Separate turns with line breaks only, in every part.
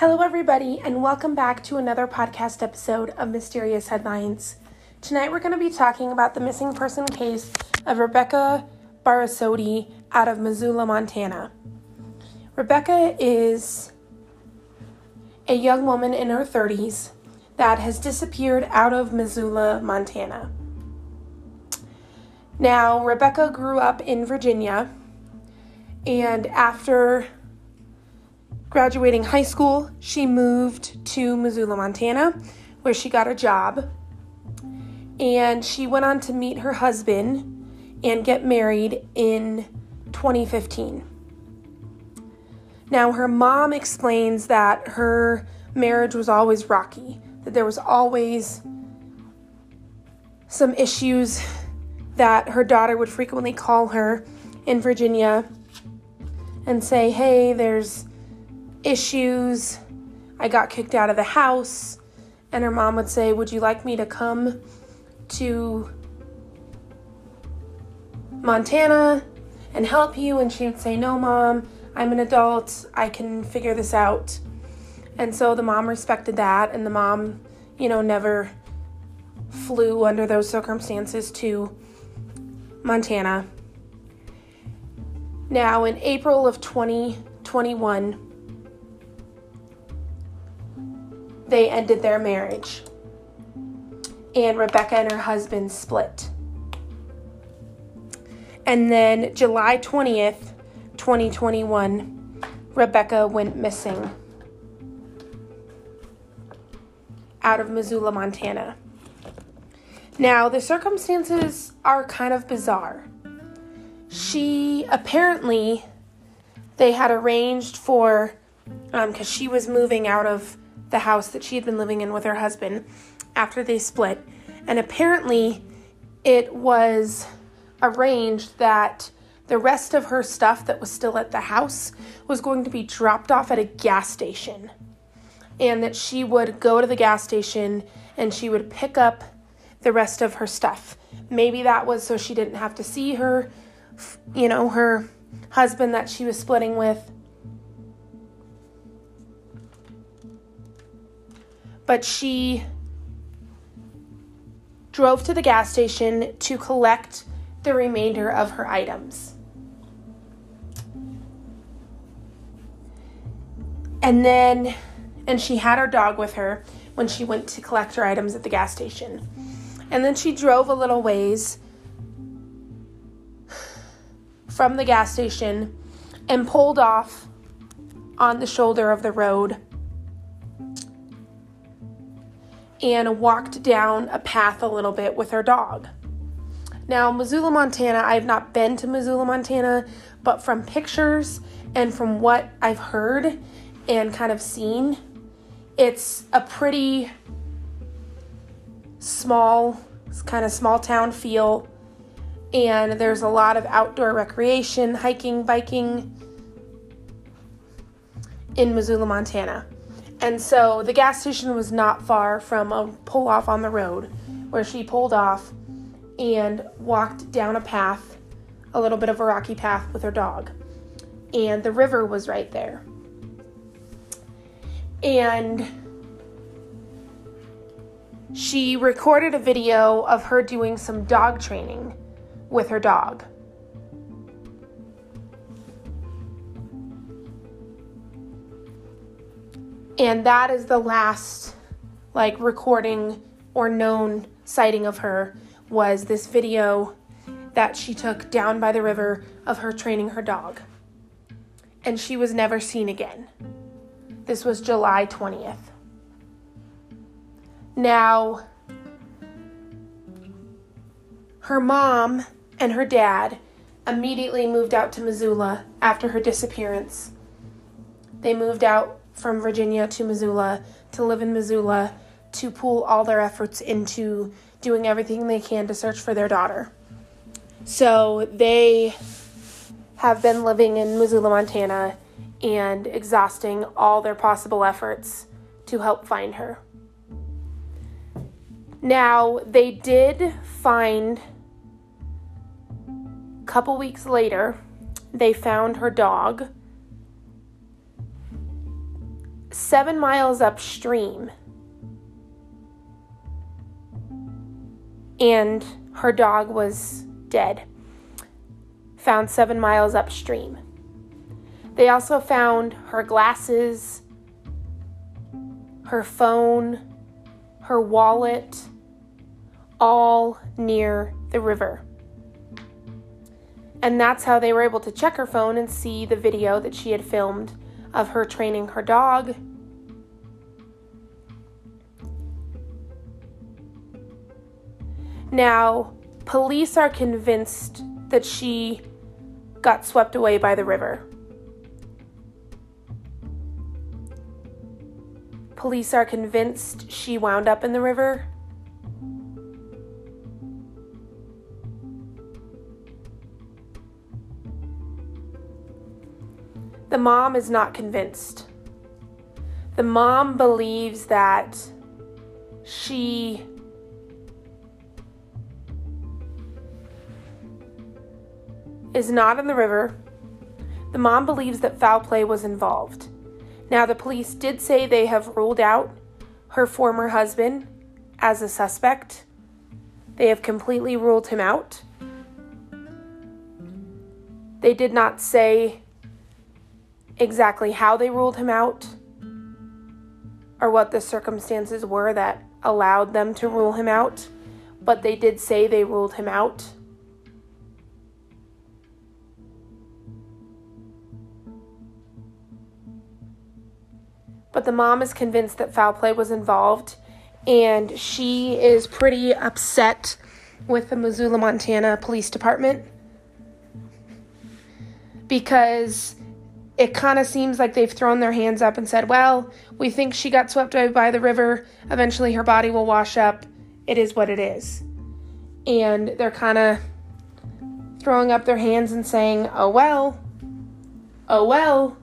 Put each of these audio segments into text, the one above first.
Hello, everybody, and welcome back to another podcast episode of Mysterious Headlines. Tonight, we're going to be talking about the missing person case of Rebecca Barasotti out of Missoula, Montana. Rebecca is a young woman in her 30s that has disappeared out of Missoula, Montana. Now, Rebecca grew up in Virginia, and after graduating high school, she moved to Missoula, Montana, where she got a job. And she went on to meet her husband and get married in 2015. Now, her mom explains that her marriage was always rocky, that there was always some issues that her daughter would frequently call her in Virginia and say, Hey, there's issues. I got kicked out of the house. And her mom would say, Would you like me to come to Montana and help you? And she would say, No, mom, I'm an adult. I can figure this out. And so the mom respected that, and the mom, you know, never flew under those circumstances to Montana. Now, in April of 2021, they ended their marriage. And Rebecca and her husband split. And then July 20th, 2021, Rebecca went missing out of Missoula, Montana. Now, the circumstances are kind of bizarre. She apparently, they had arranged for, because um, she was moving out of the house that she had been living in with her husband after they split. And apparently, it was arranged that the rest of her stuff that was still at the house was going to be dropped off at a gas station. And that she would go to the gas station and she would pick up the rest of her stuff. Maybe that was so she didn't have to see her, you know, her husband that she was splitting with. But she drove to the gas station to collect the remainder of her items. And then, and she had her dog with her when she went to collect her items at the gas station. And then she drove a little ways from the gas station and pulled off on the shoulder of the road and walked down a path a little bit with her dog. Now, Missoula, Montana, I've not been to Missoula, Montana, but from pictures and from what I've heard and kind of seen, it's a pretty small, kind of small town feel. And there's a lot of outdoor recreation, hiking, biking in Missoula, Montana. And so the gas station was not far from a pull off on the road where she pulled off and walked down a path, a little bit of a rocky path with her dog. And the river was right there. And she recorded a video of her doing some dog training with her dog. And that is the last like recording or known sighting of her was this video that she took down by the river of her training her dog. And she was never seen again. This was July 20th. Now, her mom and her dad immediately moved out to Missoula after her disappearance. They moved out from Virginia to Missoula to live in Missoula to pool all their efforts into doing everything they can to search for their daughter. So they have been living in Missoula, Montana, and exhausting all their possible efforts to help find her. Now, they did find a couple weeks later, they found her dog seven miles upstream. And her dog was dead, found seven miles upstream. They also found her glasses, her phone, her wallet, all near the river. And that's how they were able to check her phone and see the video that she had filmed of her training her dog. Now, police are convinced that she got swept away by the river. Police are convinced she wound up in the river. The mom is not convinced. The mom believes that she is not in the river. The mom believes that foul play was involved. Now, the police did say they have ruled out her former husband as a suspect. They have completely ruled him out. They did not say exactly how they ruled him out or what the circumstances were that allowed them to rule him out, but they did say they ruled him out. But the mom is convinced that foul play was involved, and she is pretty upset with the Missoula, Montana Police Department because it kind of seems like they've thrown their hands up and said, well, we think she got swept away by the river. Eventually, her body will wash up. It is what it is. And they're kind of throwing up their hands and saying, oh well, oh well.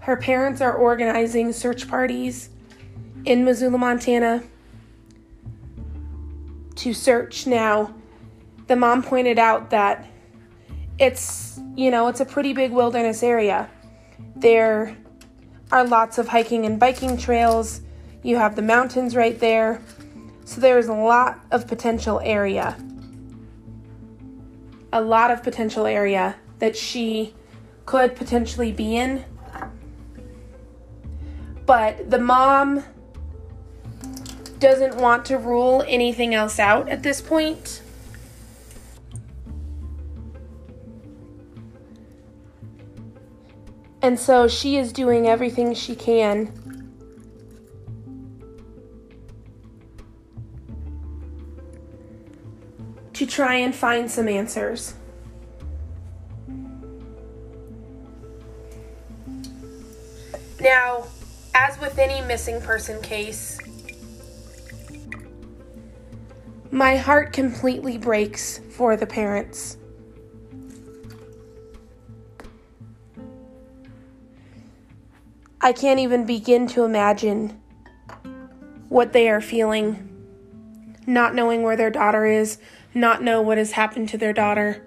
Her parents are organizing search parties in Missoula, Montana to search now the mom pointed out that it's, you know, it's a pretty big wilderness area. There are lots of hiking and biking trails. You have the mountains right there. So there's a lot of potential area. A lot of potential area that she could potentially be in. But the mom doesn't want to rule anything else out at this point. And so she is doing everything she can to try and find some answers. Now, as with any missing person case, my heart completely breaks for the parents. I can't even begin to imagine what they are feeling, not knowing where their daughter is, not know what has happened to their daughter.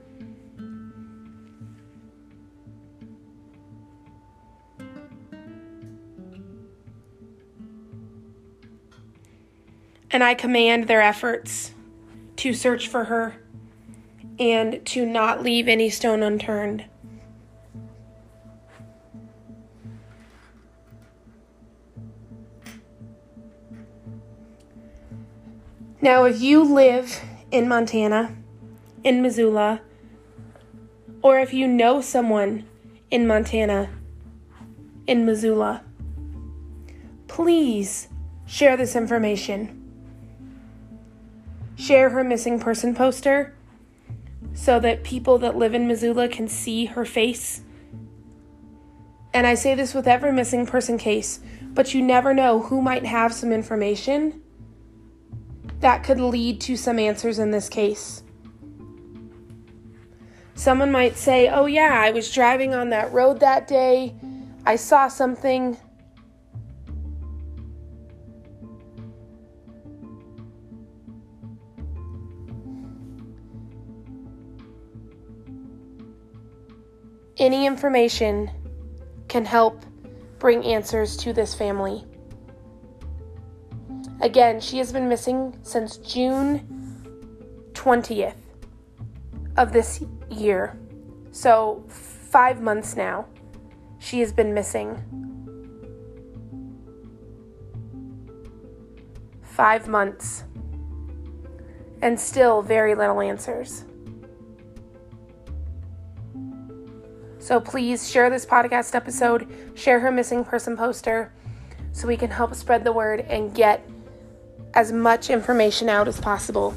And I command their efforts to search for her and to not leave any stone unturned. Now, if you live in Montana, in Missoula, or if you know someone in Montana, in Missoula, please share this information. Share her missing person poster so that people that live in Missoula can see her face. And I say this with every missing person case, but you never know who might have some information that could lead to some answers in this case. Someone might say, Oh, yeah, I was driving on that road that day. I saw something. any information can help bring answers to this family. Again, she has been missing since June 20th of this year. So, five months now, she has been missing. Five months. And still very little answers. So please share this podcast episode, share her missing person poster so we can help spread the word and get as much information out as possible.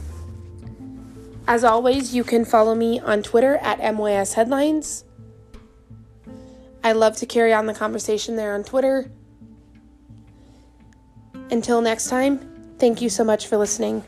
As always, you can follow me on Twitter at MYS Headlines. I love to carry on the conversation there on Twitter. Until next time, thank you so much for listening.